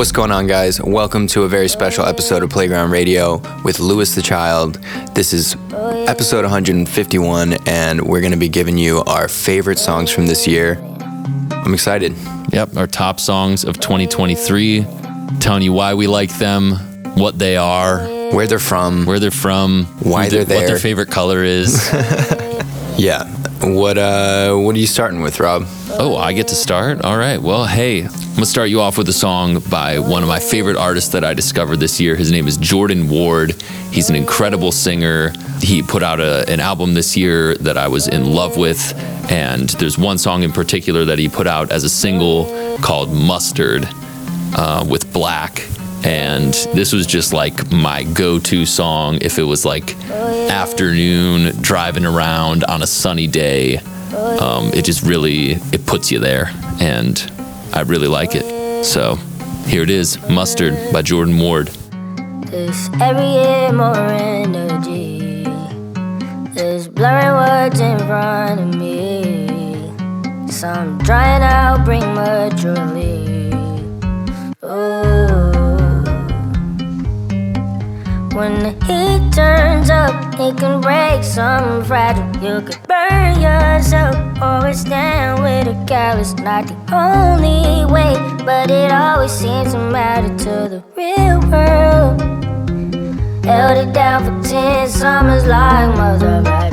What's going on, guys? Welcome to a very special episode of Playground Radio with Louis the Child. This is episode 151, and we're going to be giving you our favorite songs from this year. I'm excited. Yep, our top songs of 2023, telling you why we like them, what they are, Where they're from. where they're from, Why they're there, what their favorite color is. Yeah. What uh what are you starting with, Rob? Oh, I get to start? All right. Well, hey, I'm going to start you off with a song by one of my favorite artists that I discovered this year. His name is Jordan Ward. He's an incredible singer. He put out a, an album this year that I was in love with. And there's one song in particular that he put out as a single called Mustard uh, with 6LACK. And this was just like my go to song if it was like afternoon driving around on a sunny day. Um, it just really it puts you there, and I really like it. So here it is, Mustard by Jordan Ward. Every year more energy. There's blurring words in front of me. Some drying out prematurely. Ooh. When the heat turns up, it can break some fragile. You could burn yourself or stand with a callous. Not the only way, but it always seems to matter to the real world. Held it down for ten summers like mother back.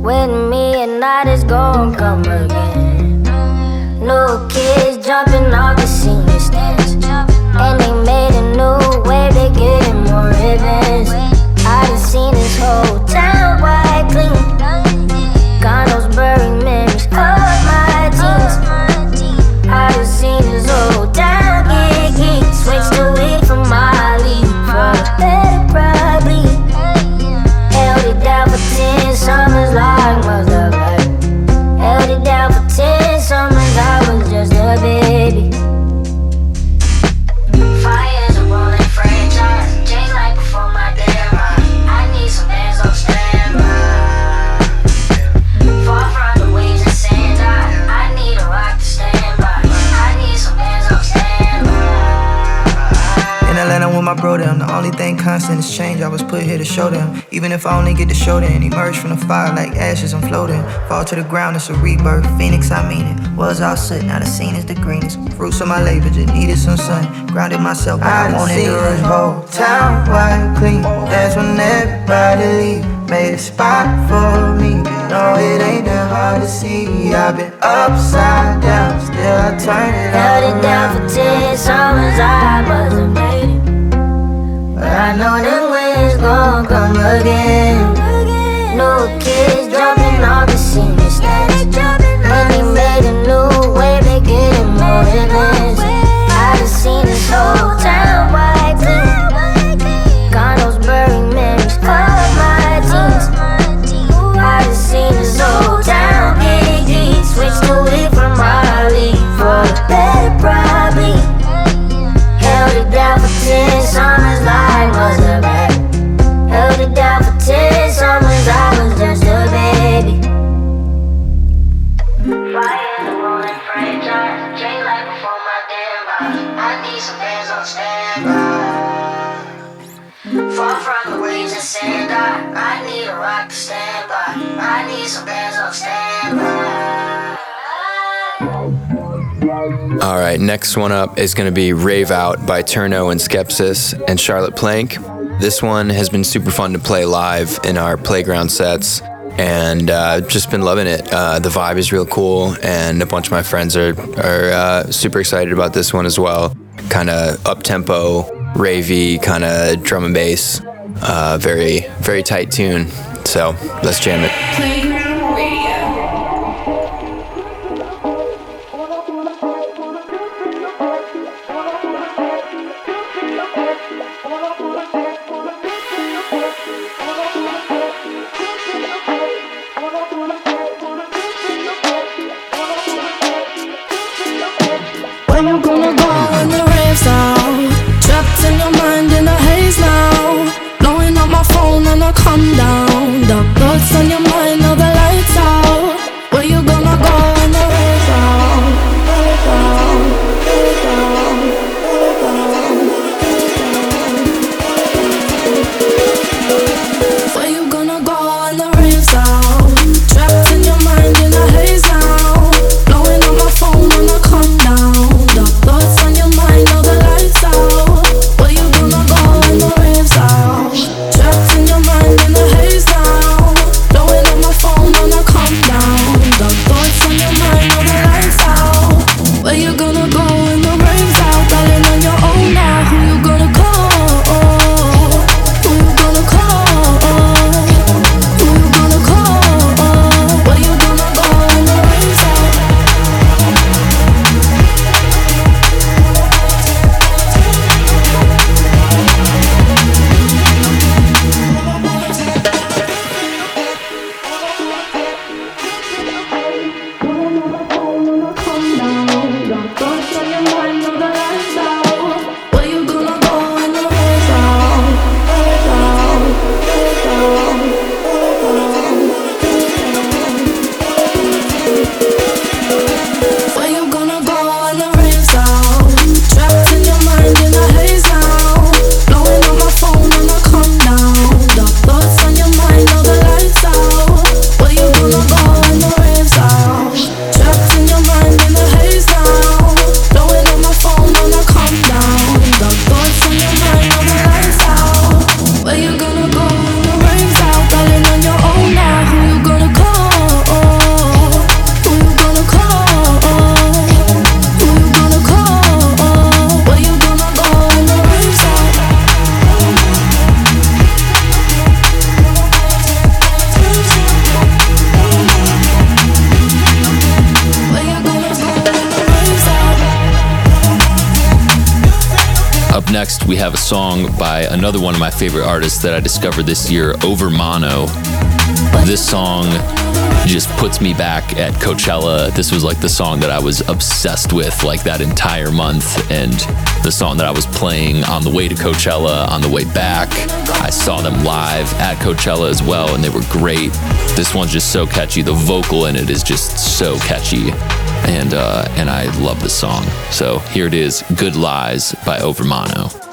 With me and night is gonna come again. New kids jumping off the senior stands. And they made a new wave, they getting I done seen this whole town my bro them, the only thing constant is change. I was put here to show them. Even if I only get to show them, emerge from the fire like ashes, I'm floating. Fall to the ground, it's a rebirth. Phoenix, I mean it. Was all soot, now the scene is the greenest. Fruits of my labor, just needed some sun. Grounded myself, I wanted to rush whole town wide clean. That's when everybody leave. Made a spot for me. No, it ain't that hard to see. I've been upside down, still I turn it Held it down for ten summers, I wasn't again. New kids right, next one up is going to be Rave Out by Turno and Skepsis and Charlotte Plank. This one has been super fun to play live in our playground sets, and uh, just been loving it. Uh, the vibe is real cool, and a bunch of my friends are are uh, super excited about this one as well. Kind of up tempo, ravey, kind of drum and bass. Uh, very very tight tune. So let's jam it. Come down. The thoughts on your Next, we have a song by another one of my favorite artists that I discovered this year, Overmono. This song just puts me back at Coachella. This was like the song that I was obsessed with like that entire month and the song that I was playing on the way to Coachella, on the way back. I saw them live at Coachella as well and they were great. This one's just so catchy. The vocal in it is just so catchy. And uh, and I love the song. So here it is, Good Lies by Overmono.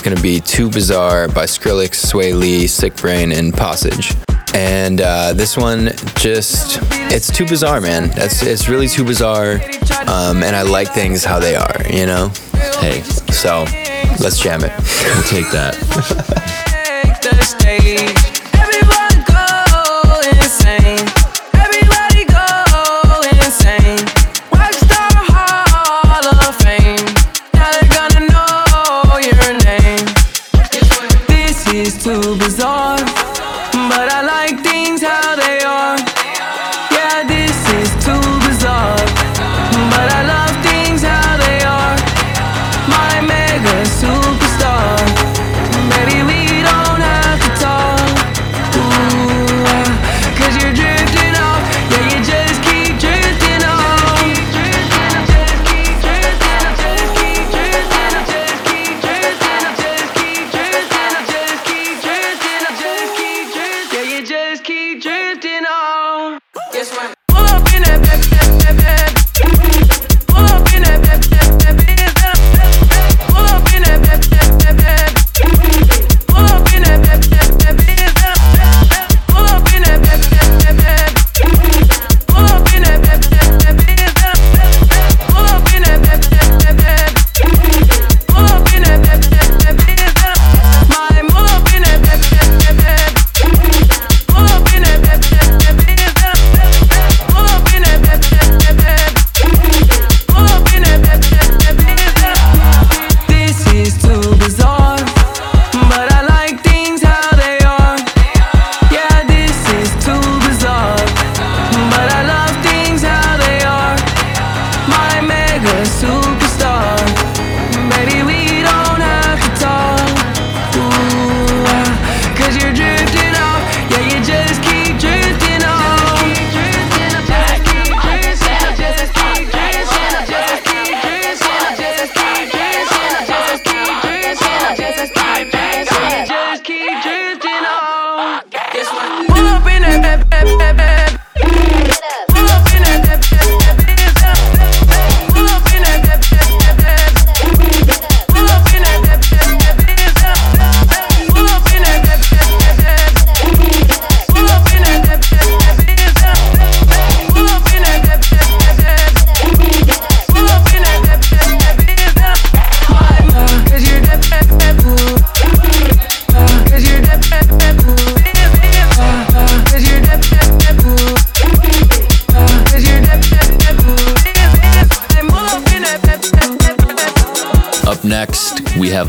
Is going to be Too Bizarre by Skrillex, Swae Lee, Siiickbrain, and Posij. And uh, this one just, it's too bizarre, man. It's, it's really too bizarre. Um, and I like things how they are, you know? Hey, So let's jam it. we'll take that.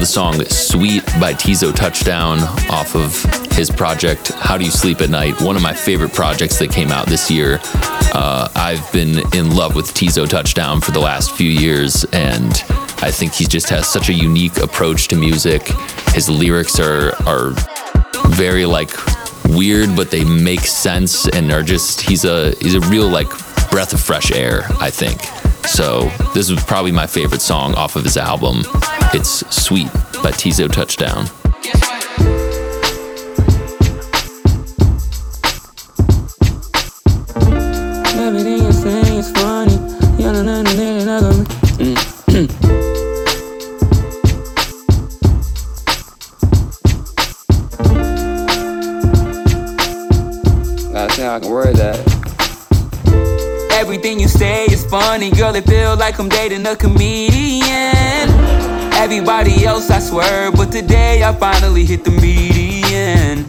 the song Sweet by Teezo Touchdown off of his project How Do You Sleep at Night, one of my favorite projects that came out this year. Uh, I've been in love with Teezo Touchdown for the last few years, and I think he just has such a unique approach to music. His lyrics are, are very like weird, but they make sense and are just he's a he's a real like breath of fresh air, I think. So this was probably my favorite song off of his album. It's Sweet by Teezo Touchdown. Everything you say is funny. You know, no, no, no, no, no. Gotta see how I can word that. Everything you say is funny, girl. It feel like I'm dating a comedian. Everybody else, I swear, but today I finally hit the median.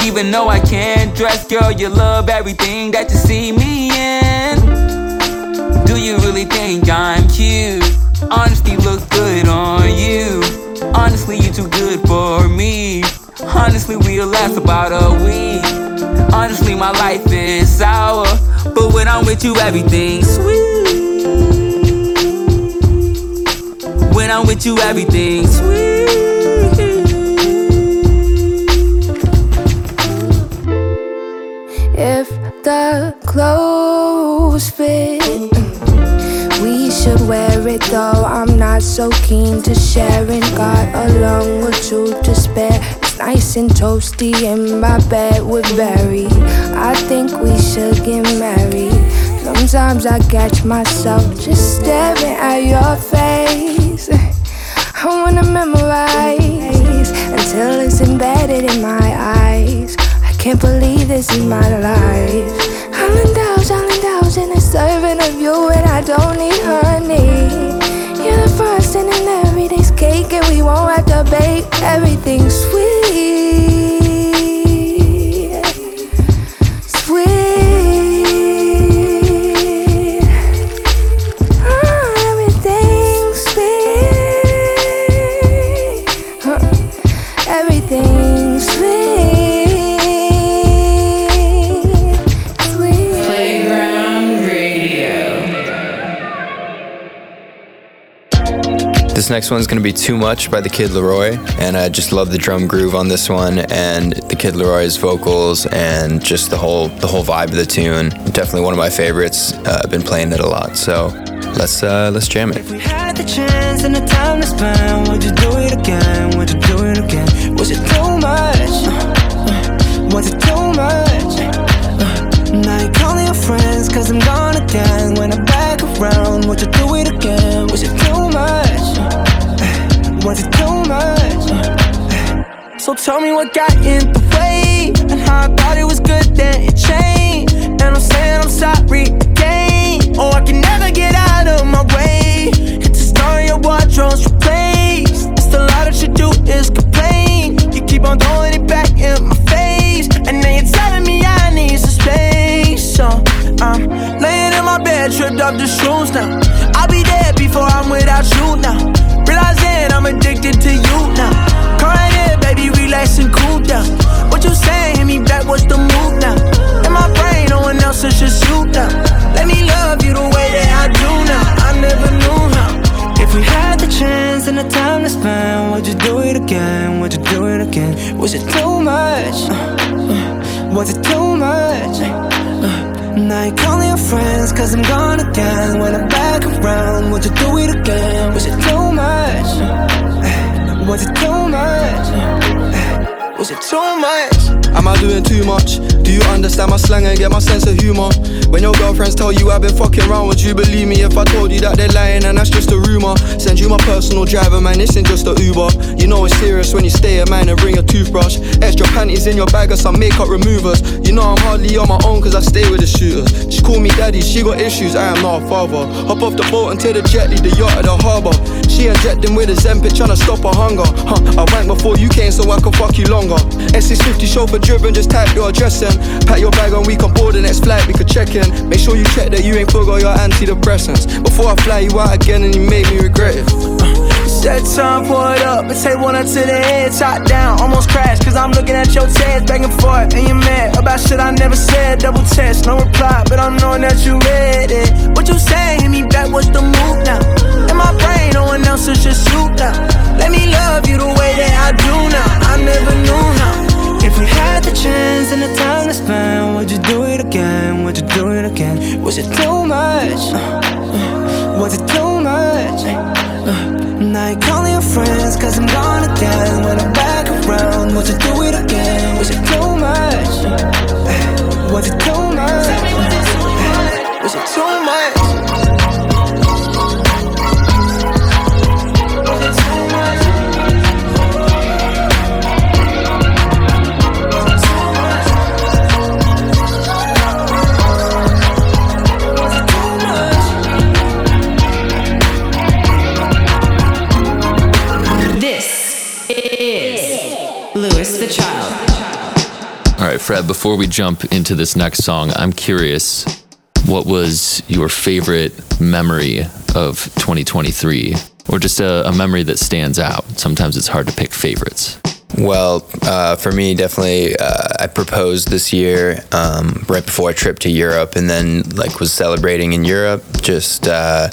Even though I can't dress, girl, you love everything that you see me in. Do you really think I'm cute? Honestly, look good on you. Honestly, you're too good for me. Honestly, we'll last about a week. Honestly, my life is sour, but when I'm with you, everything's sweet. When I'm with you, everything's sweet. If the clothes fit, we should wear it though. I'm not so keen to share it. Got a long or two to spare. It's nice and toasty in my bed with Barry. I think we should get married. Sometimes I catch myself just staring at your face. I wanna memorize until it's embedded in my eyes. I can't believe this is my life. I'll indulge, I'll indulge in a serving of you, and I don't need honey. You're the frosting in every day's cake, and we won't have to bake everything sweet. This next one's gonna be Too Much by the Kid LAROI, and I just love the drum groove on this one and the Kid LAROI's vocals and just the whole the whole vibe of the tune. Definitely one of my favorites. Uh, I've been playing it a lot, so let's uh, let's jam it. If we had the chance and the time to spend, would you do it again? Would you do it again? Was it too much? Uh, Was it too much? Uh, Now you're calling your friends cause I'm gone again. When I'm back around, would you do it again? Was it Was it too much? So tell me what got in the way And how I thought it was good then it changed. And I'm saying I'm sorry again. Oh, I can never get out of my way. It's a story your wardrobe's replaced. It's a lot that you do is complain. You keep on throwing it back in my face. And then you're telling me I need some space. So I'm laying in my bed, tripped up the shoes now. I'll be dead before I'm without you now I'm addicted to you now here, baby, relax and cool down. What you saying? Hit me back, what's the move now? In my brain, no one else, it's just you now. Let me love you the way that I do now. I never knew how. If we had the chance and the time to spend, would you do it again? Would you do it again? Was it too much? Uh, uh, was it too much? Uh, you're calling your friends cause I'm gone again When I'm back around, would you do it again? Was it too much? Eh, was it too much? Eh, was it too much? Am I doing too much? Do you understand my slang and get my sense of humor? When your girlfriends tell you I've been fucking around, would you believe me if I told you that they're lying and that's just a rumor? Send you my personal driver, man, this ain't just a Uber. You know it's serious when you stay at mine and bring a toothbrush. Extra panties in your bag or some makeup removers. You know I'm hardly on my own cause I stay with the shooters. She call me daddy, she got issues, I am not a father. Hop off the boat and take the jet, leave the yacht at the harbour. She injecting with Ozempic, tryna stop her hunger. Huh, I wank before you came so I could fuck you longer. S650 chauffeur driven, just type your address in. Pack your bag and we can board the next flight, we could check in. Make sure you check that you ain't forgot your antidepressants. Before I fly you out again and you made me regret it. Uh, Set time, pour it up, and take one up to the head, top down, almost crash, cause I'm looking at your text back and forth, and you're mad about shit I never said, double test, no reply, but I'm knowing that you read it. What you saying, hit me back, what's the move now? In my brain, no one else is just you now. Let me love you the way that I do now, I never knew how. If we had the chance and the time to spend, would you do it again? Would you do it again? Was it too much? Was it too much? Now you're calling your friends cause I'm gone again before we jump into this next song, I'm curious what was your favorite memory of 2023? Or just a, a memory that stands out? Sometimes it's hard to pick favorites. Well, uh, for me, definitely, uh, I proposed this year um, right before a trip to Europe, and then like was celebrating in Europe. Just uh,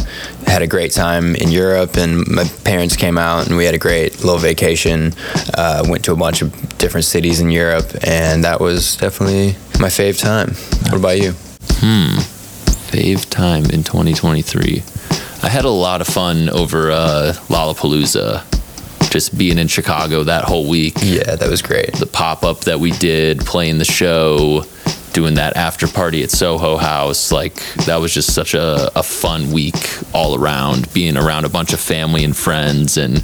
had a great time in Europe, and my parents came out, and we had a great little vacation. Uh, went to a bunch of different cities in Europe, and that was definitely my fave time. What about you? Hmm, fave time in 2023. I had a lot of fun over uh, Lollapalooza. Just being in Chicago that whole week. Yeah, that was great. the pop up that we did, playing the show, doing that after party at Soho House. Like that was just such a, a fun week all around, being around a bunch of family and friends and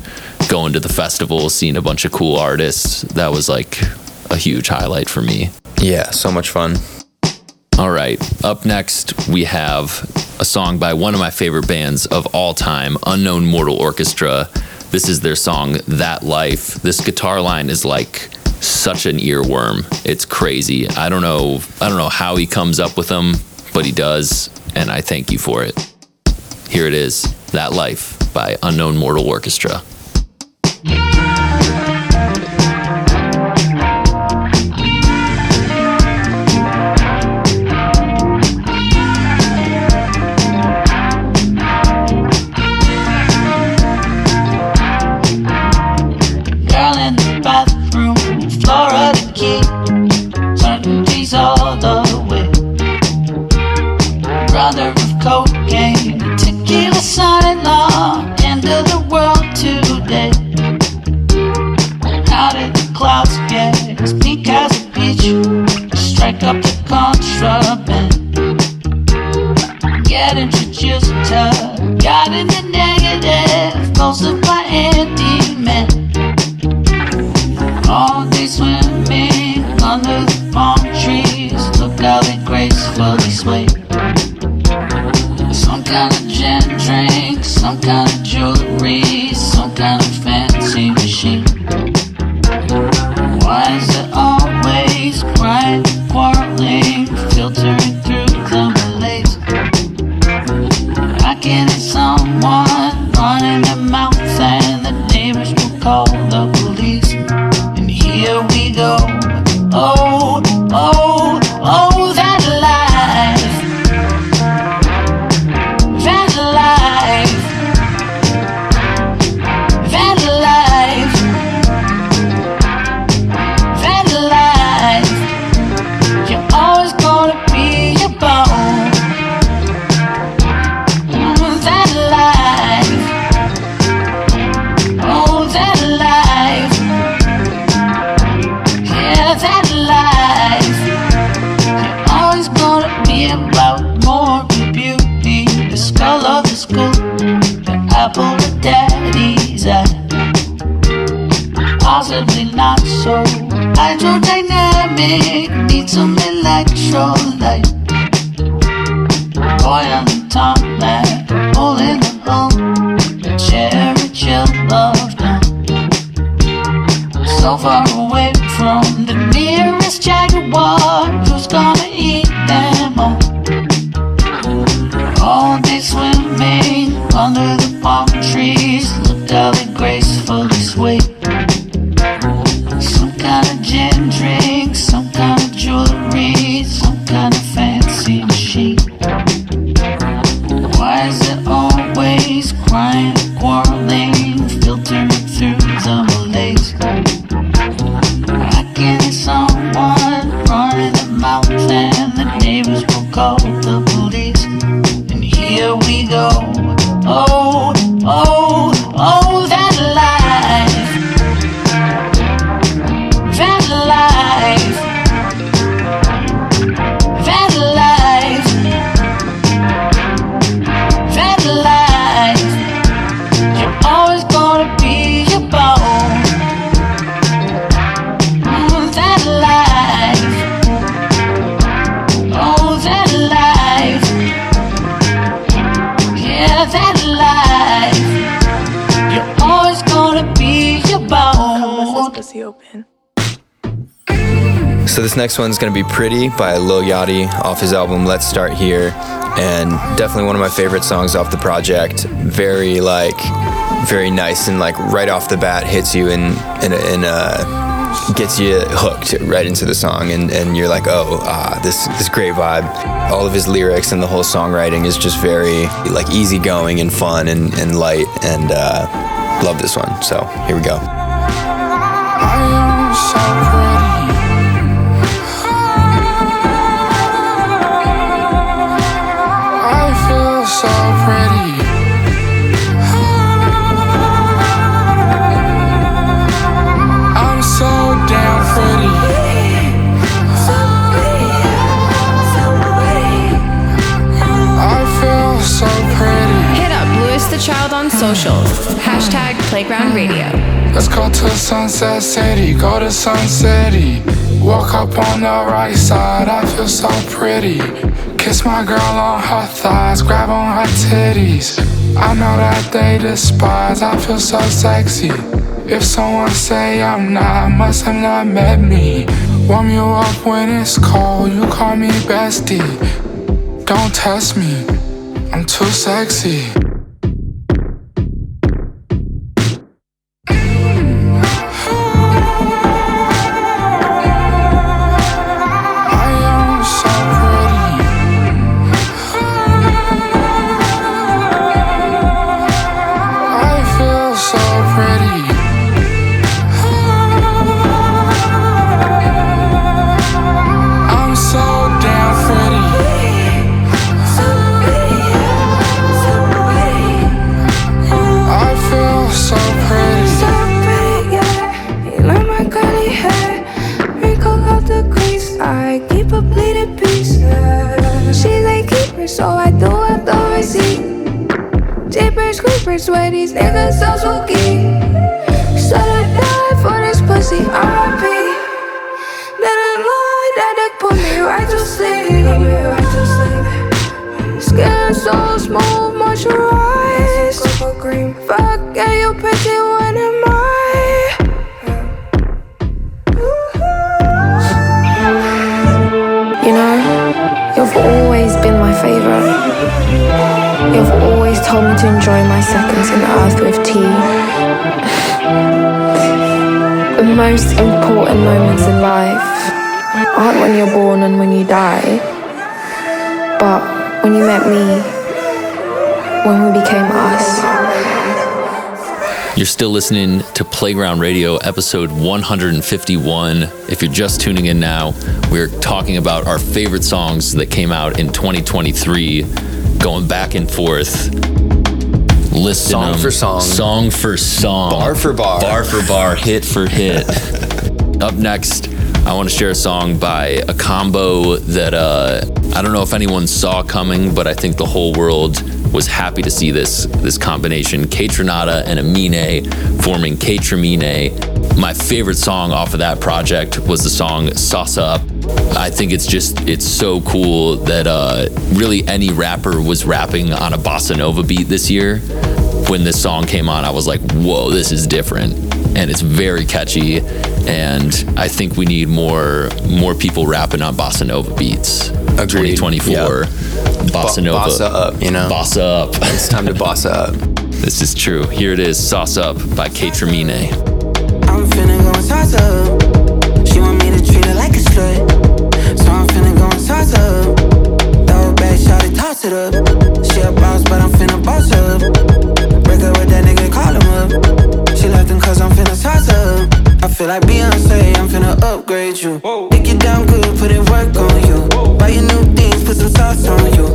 going to the festival, seeing a bunch of cool artists. That was like a huge highlight for me. Yeah, so much fun. All right, up next we have a song by one of my favorite bands of all time, Unknown Mortal Orchestra. This is their song That Life. This guitar line is like such an earworm. It's crazy. I don't know I don't know how he comes up with them, but he does, and I thank you for it. Here it is, That Life by Unknown Mortal Orchestra. Brother of cocaine, tequila son-in-law. End of the world today. How did the clouds get as pink as a beach? Strike up the contraband. Get introduced to God in the negative. Most of drink, daddy's eye. Possibly not so hydrodynamic. Need some electrolyte. Boy on the top man, hole in the home. Cherry chill love now. So far away from the nearest jaguar, who's gonna this next one's gonna be "Pretty" by Lil Yachty off his album "Let's Start Here," and definitely one of my favorite songs off the project. Very like, very nice and like right off the bat hits you and and and uh, gets you hooked right into the song, and and you're like, oh, ah, this this great vibe. All of his lyrics and the whole songwriting is just very like easygoing and fun and and light, and uh, love this one. So here we go. Socials. Hashtag Playground Radio. Let's go to Sunset City, go to Sun City. Walk up on the right side, I feel so pretty. Kiss my girl on her thighs, grab on her titties. I know that they despise, I feel so sexy. If someone say I'm not, must have not met me. Warm you up when it's cold, you call me bestie. Don't test me, I'm too sexy. These niggas so spooky. I die for this pussy? R.I.P. Didn't lie, that dick put me right to sleep. Skin so smooth, moisturized. Told me to enjoy my seconds the earth with tea. the most important moments in life aren't when you're born and when you die, but when you met me, when we became us. You're still listening to Playground Radio, episode 151. If you're just tuning in now, we're talking about our favorite songs that came out in 2023, going back and forth. Listing Song them, for song. song for song, Bar for bar. bar for bar, hit for hit. Up next, I want to share a song by a combo that uh, I don't know if anyone saw coming, but I think the whole world was happy to see this this combination. Kaytranada and Amine forming KAYTRAMINÉ. My favorite song off of that project was the song Sossaup. I think it's just it's so cool that uh, really any rapper was rapping on a bossa nova beat this year. When this song came on, I was like, "Whoa, this is different." and it's very catchy. And I think we need more more people rapping on bossa nova beats. Agreed. 2024, Yeah. bossa nova, bossa up, you know? bossa up. It's time to bossa up. This is true. Here it is, Sossaup by KAYTRAMINÉ. I'm finna go and toss up. She want me to treat her like a slut. Toss up. Throw back, shot it, toss it up. She a boss, but I'm finna boss up. Break up with that nigga, call him up. She left him cause I'm finna toss up. I feel like Beyonce, I'm finna upgrade you. Pick it down good, put in work on you. Buy you new things, put some sauce on you.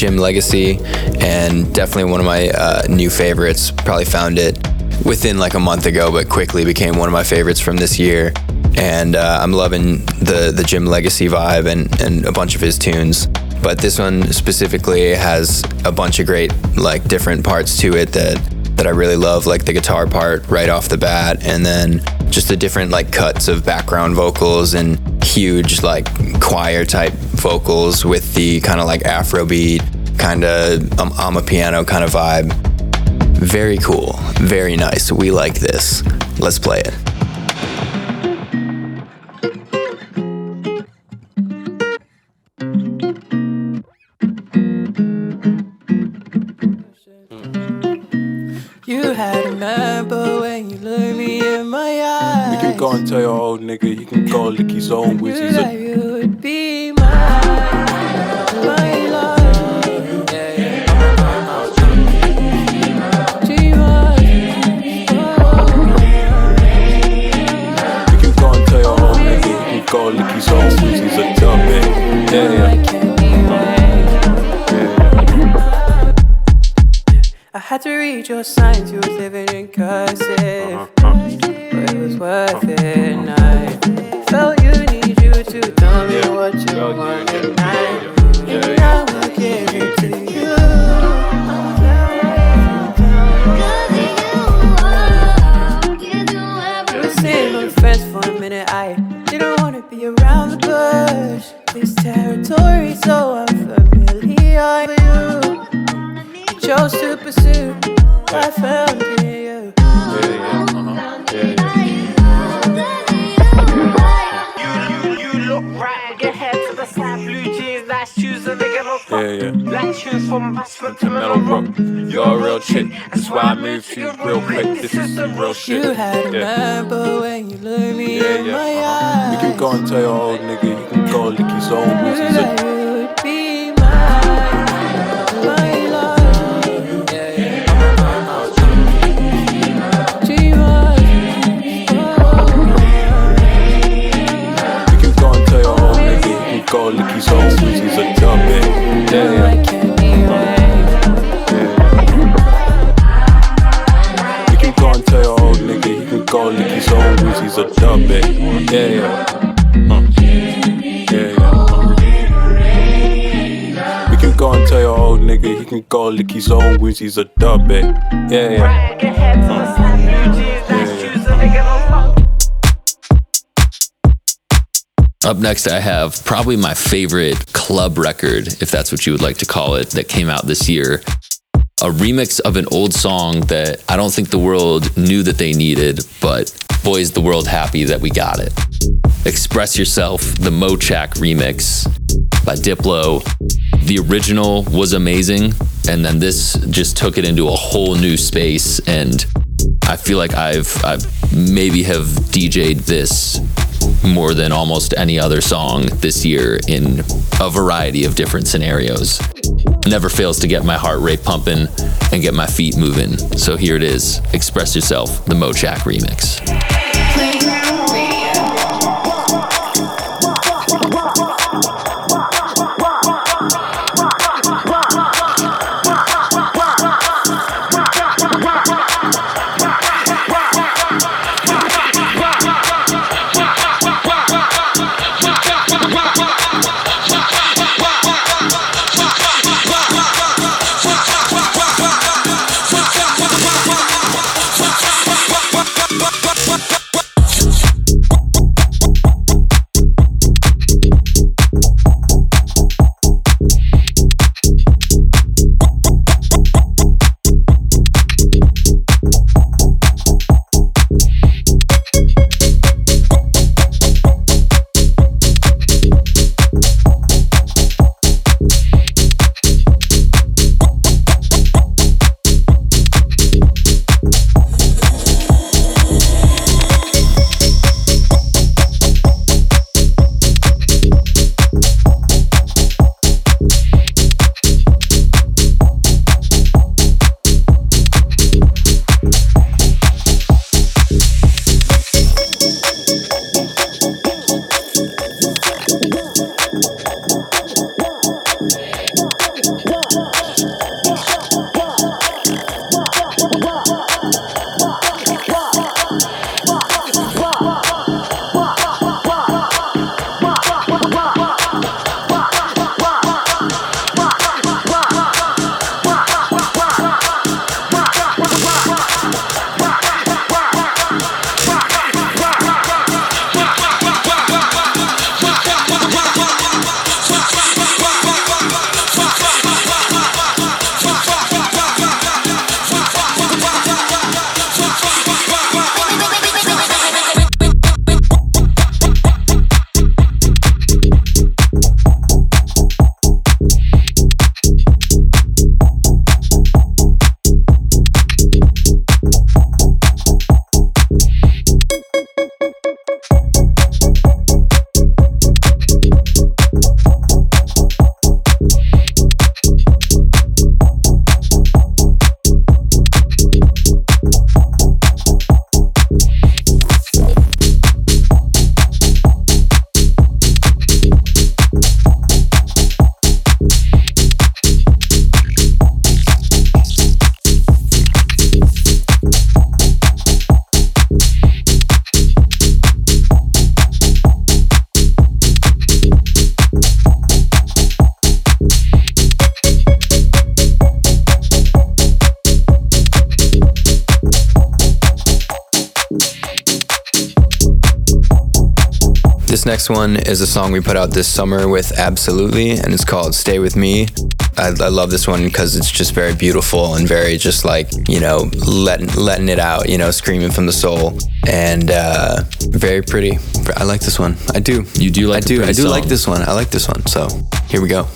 Jim Legxacy, and definitely one of my uh, new favorites. Probably found it within like a month ago, but quickly became one of my favorites from this year. And uh, I'm loving the the Jim Legxacy vibe and, and a bunch of his tunes. But this one specifically has a bunch of great like different parts to it that that I really love, like the guitar part right off the bat, and then just the different like cuts of background vocals and huge like choir type vocals with the kind of like Afrobeat kind of um, amapiano kind of vibe. Very cool, very nice. We like this. Let's play it. Go and tell your old nigga he can go lick his own knew that you would be my love. Yeah, yeah. Dreamer. Can go and tell your old nigga he can go lick his own a dumb. Yeah, yeah. I had to read your signs, you was living in cursive. Was worth it, is some real shit. You had a Yeah. man, when you look me Yeah, in yeah. my uh-huh. Eyes, can go and tell your old nigga he can go lick his own knew wizzies that a you would be mine, my love. Yeah, yeah. Dreamer. We can go and old nigga he can go lick his own wizzies a dumb it. Yeah, yeah. Nigga he can go lick his wizzies a dumb it. Yeah, yeah. Uh. Yeah, yeah. We can go and tell your old nigga he can go lick his own wizzies a dumb it. Yeah, yeah. Up next, I have probably my favorite club record, if that's what you would like to call it, that came out this year. A remix of an old song that I don't think the world knew that they needed, but boy, is the world happy that we got it. Express Yourself, the Mochakk remix by Diplo. The original was amazing, and then this just took it into a whole new space. And I feel like I've, I've maybe have DJ'd this more than almost any other song this year in a variety of different scenarios. Never fails to get my heart rate pumping and get my feet moving. So here it is Express Yourself, the Mochakk remix. Next one is a song we put out this summer with Absolutely, and it's called Stay With Me. I, I love this one because it's just very beautiful and very just like, you know, letting, letting it out, you know, screaming from the soul. And uh, very pretty. I like this one. I do. You do like this one. I do. I do like this one. I like this one. So here we go.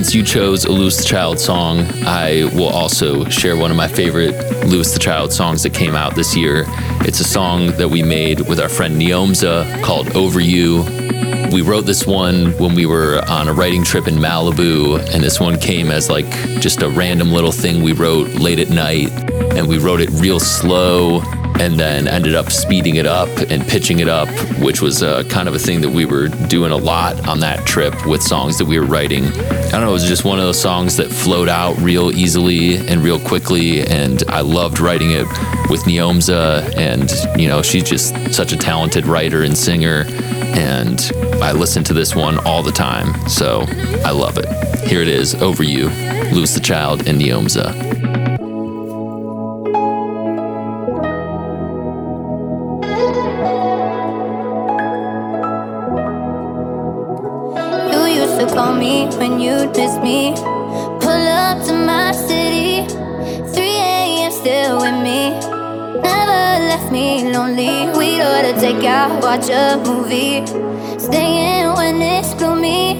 Since you chose a Louis the Child song, I will also share one of my favorite Louis the Child songs that came out this year. It's a song that we made with our friend Njomza called Over You. We wrote this one when we were on a writing trip in Malibu, and this one came as like just a random little thing we wrote late at night, and we wrote it real slow and then ended up speeding it up and pitching it up, which was uh, kind of a thing that we were doing a lot on that trip with songs that we were writing. I don't know, it was just one of those songs that flowed out real easily and real quickly, and I loved writing it with Njomza, and you know, she's just such a talented writer and singer, and I listen to this one all the time, so I love it. Here it is, Over You, Louis the Child and Njomza. Lonely. We'd order takeout, watch a movie. Staying when it's gloomy.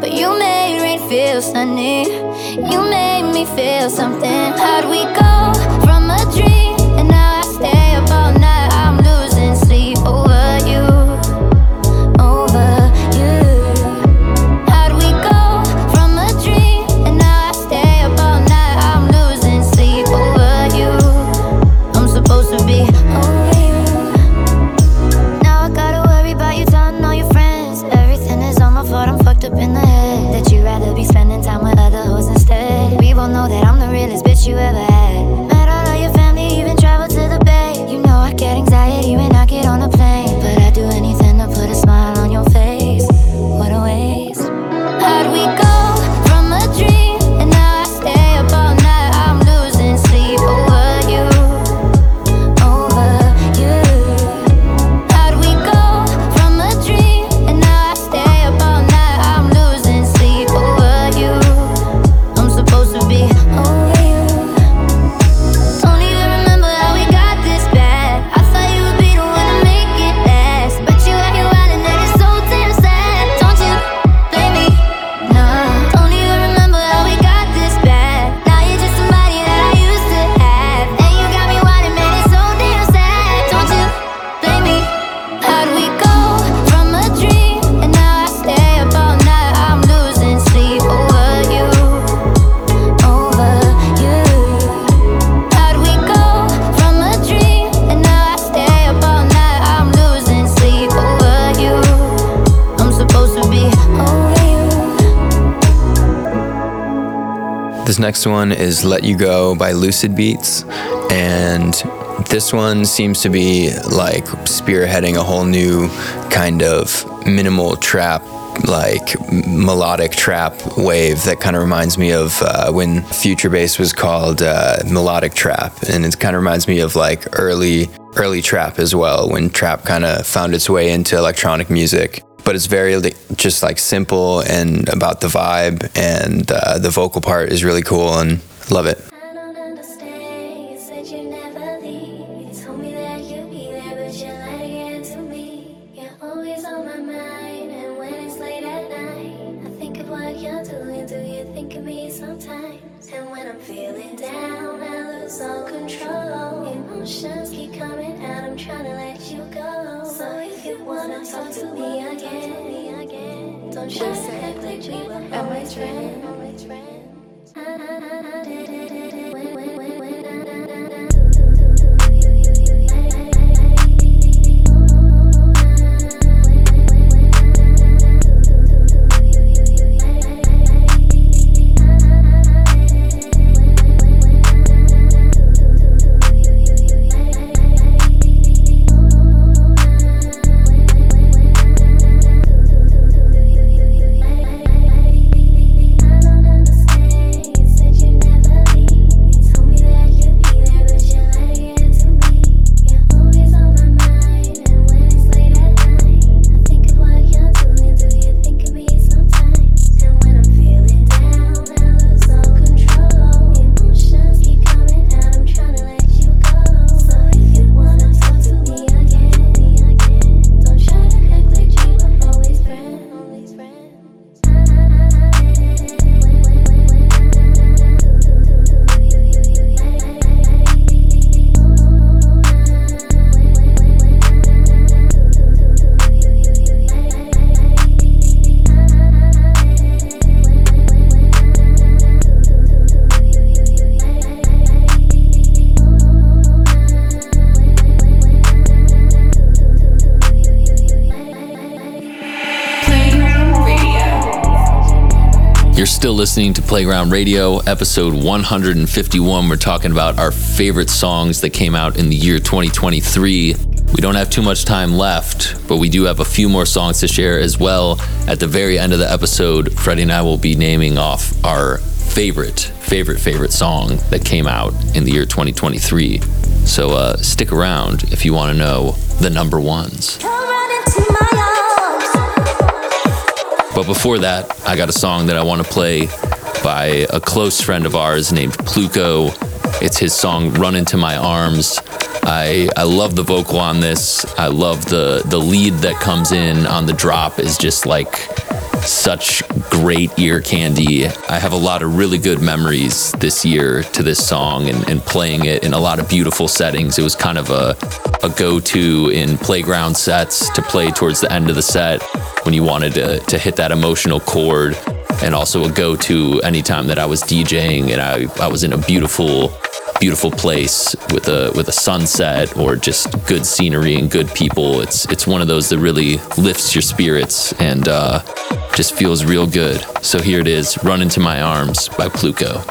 But you made rain feel sunny. You made me feel something. How'd we go next one is Let You Go by lucidbeatz. And this one seems to be like spearheading a whole new kind of minimal trap like melodic trap wave that kind of reminds me of uh, when future bass was called uh, melodic trap and it kind of reminds me of like early early trap as well when trap kind of found its way into electronic music but it's very just like simple and about the vibe and uh, the vocal part is really cool and love it. Trying to let you go. So if you wanna talk to me again, don't try to act like we listening to Playground Radio, episode 151. We're talking about our favorite songs that came out in the year 2023. We don't have too much time left, but we do have a few more songs to share as well. At the very end of the episode, Freddie and I will be naming off our favorite, favorite, favorite song that came out in the year 2023. So uh, stick around if you want to know the number ones. But before that, I got a song that I want to play by a close friend of ours named Pluko. It's his song Run Into My Arms. I, I love the vocal on this. I love the the lead that comes in on the drop is just like such great ear candy. I have a lot of really good memories this year to this song and, and playing it in a lot of beautiful settings. It was kind of a, a go to in playground sets to play towards the end of the set when you wanted to, to hit that emotional chord, and also a go to anytime that I was DJing and I, I was in a beautiful beautiful place with a with a sunset or just good scenery and good people. It's it's one of those that really lifts your spirits and uh, just feels real good. So here it is, "Run Into My Arms" by Pluko.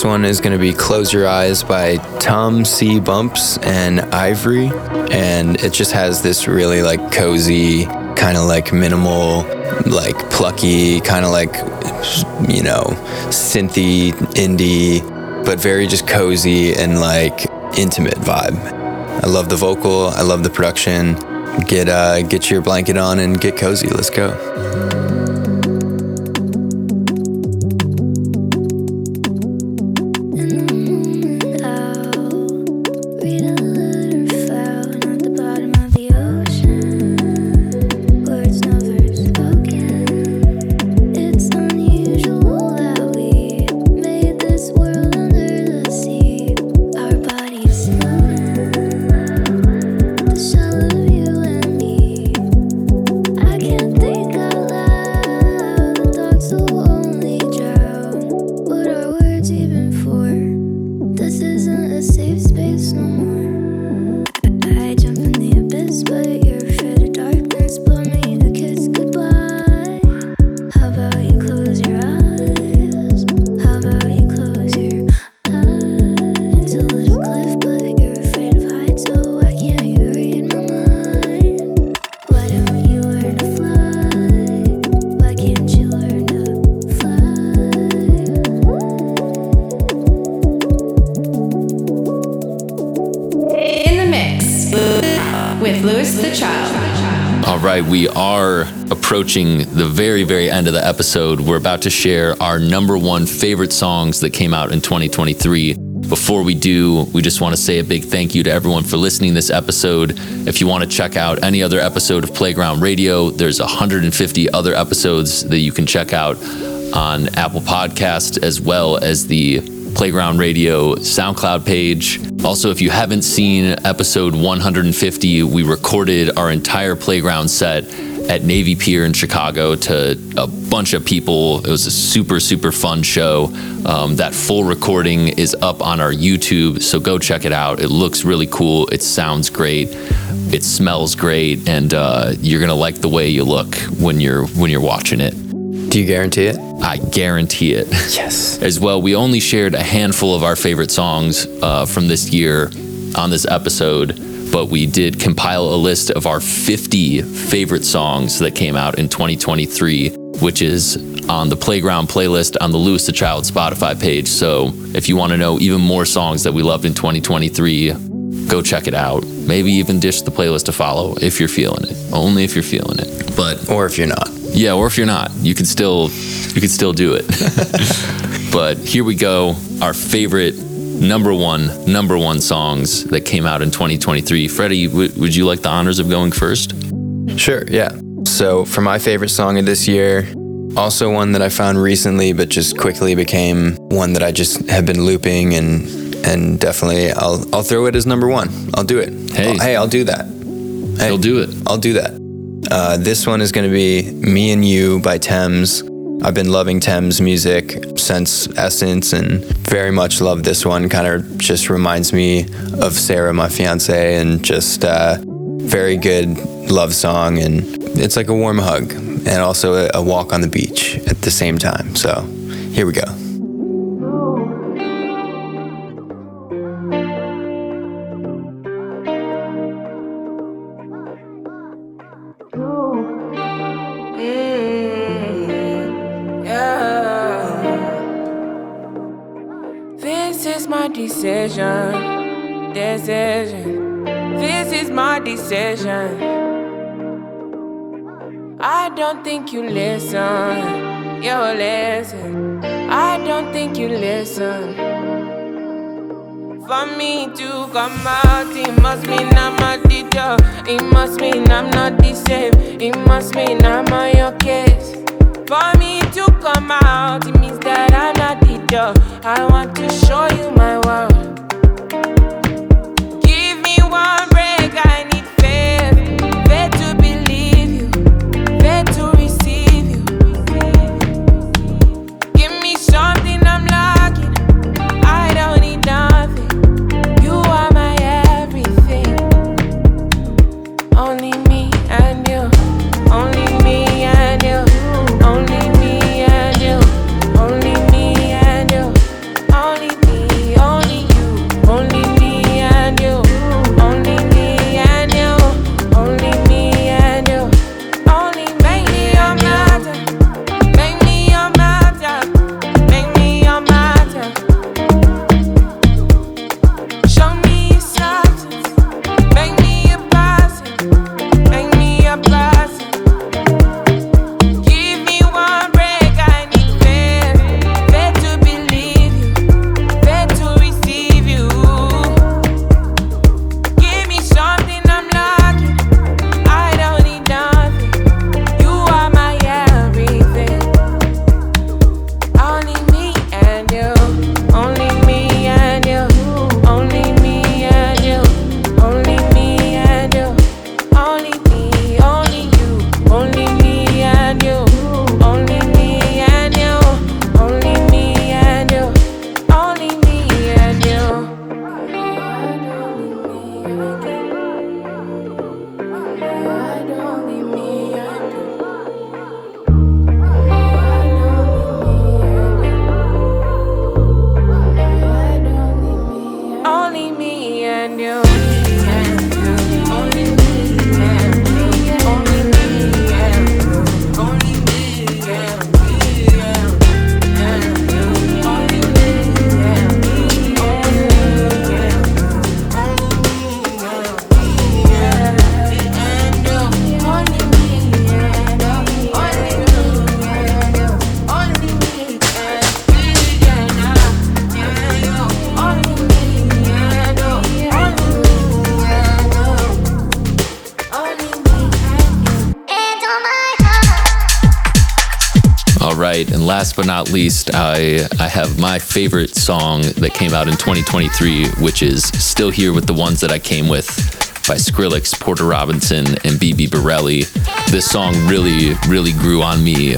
Next one is going to be Close Your Eyes by tomcbumpz and ivri. And it just has this really like cozy, kind of like minimal, like plucky, kind of like, you know, synthy, indie, but very just cozy and like intimate vibe. I love the vocal, I love the production. Get uh get your blanket on and get cozy. Let's go. Approaching the very, very end of the episode. We're about to share our number one favorite songs that came out in 2023. Before we do, we just want to say a big thank you to everyone for listening this episode. If you want to check out any other episode of Playground Radio, there's 150 other episodes that you can check out on Apple Podcast as well as the Playground Radio SoundCloud page. Also, if you haven't seen episode 150, we recorded our entire playground set at Navy Pier in Chicago to a bunch of people. It was a super, super fun show. Um, that full recording is up on our YouTube, so go check it out. It looks really cool. It sounds great. It smells great, and uh, you're gonna like the way you look when you're when you're watching it. Do you guarantee it? I guarantee it. Yes. As well, we only shared a handful of our favorite songs uh, from this year on this episode, but we did compile a list of our 50 favorite songs that came out in 2023, which is on the Playground playlist on the Louis the Child Spotify page. So if you want to know even more songs that we loved in 2023, go check it out. Maybe even dish the playlist to follow if you're feeling it. Only if you're feeling it. But or if you're not. Yeah, or if you're not, you can still you can still do it. but here we go. Our favorite number one number one songs that came out in 2023. Freddie, w- would you like the honors of going first? Sure, yeah. So, for my favorite song of this year, also one that I found recently, but just quickly became one that I just have been looping and and definitely I'll I'll throw it as number one. I'll do it. Hey, hey, I'll do that. Hey, He'll do it. I'll do that. Uh, this one is going to be "Me and You" by Tems. I've been loving Tems music since Essence, and very much love this one. Kind of just reminds me of Sarah, my fiance, and just uh, very good love song, and it's like a warm hug, and also a walk on the beach at the same time. So here we go. Decision. Decision. This is my decision. I don't think you listen. You listen. I don't think you listen. For me to come out, it must mean I'm a teacher. It must mean I'm not the same. It must mean I'm on your case. For me to come out, it means that I'm not the teacher. I want to show you right, and last but not least, I I have my favorite song that came out in 2023, which is "Still Here with the Ones That I Came With" by Skrillex, Porter Robinson, and Bibi Bourelly. This song really, really grew on me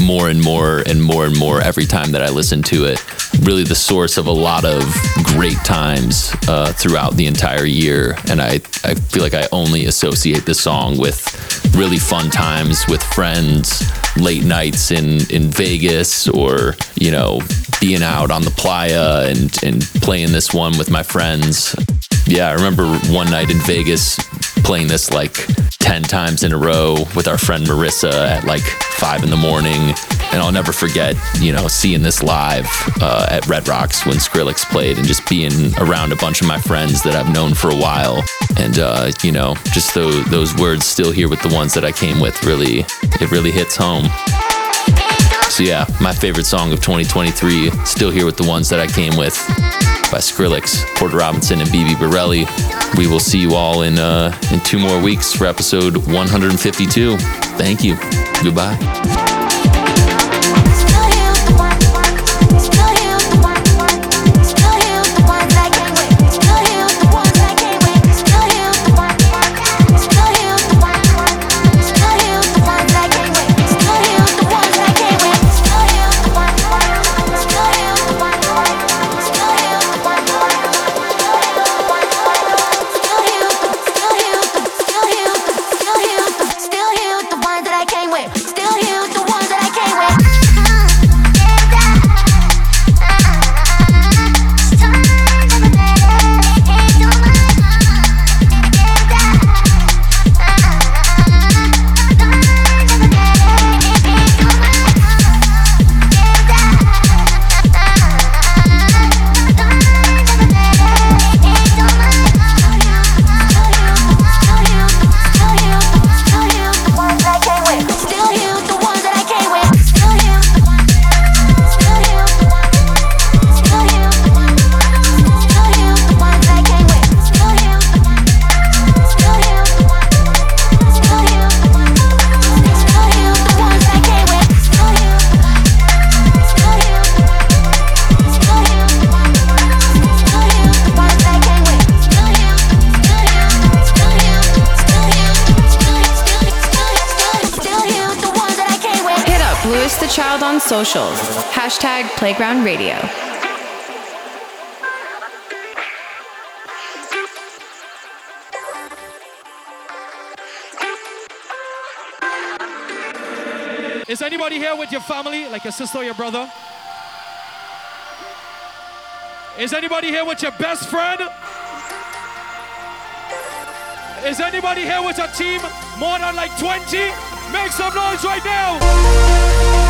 more and more and more and more every time that I listened to it. Really, the source of a lot of great times uh, throughout the entire year, and I I feel like I only associate this song with really fun times with friends, late nights in in Vegas, or you know, being out on the playa and and playing this one with my friends. Yeah, I remember one night in Vegas playing this like 10 times in a row with our friend Marissa at like 5 in the morning. And I'll never forget, you know, seeing this live uh, at Red Rocks when Skrillex played and just being around a bunch of my friends that I've known for a while. And, uh, you know, just those, those words still here with the ones that I came with really, it really hits home. So yeah, my favorite song of 2023, still here with the ones that I came with by Skrillex, Porter Robinson, and Bibi Bourelly. We will see you all in uh, in two more weeks for episode 152. Thank you. Goodbye. Socials. Hashtag Playground Radio. Is anybody here with your family, like your sister or your brother? Is anybody here with your best friend? Is anybody here with a team more than like 20? Make some noise right now!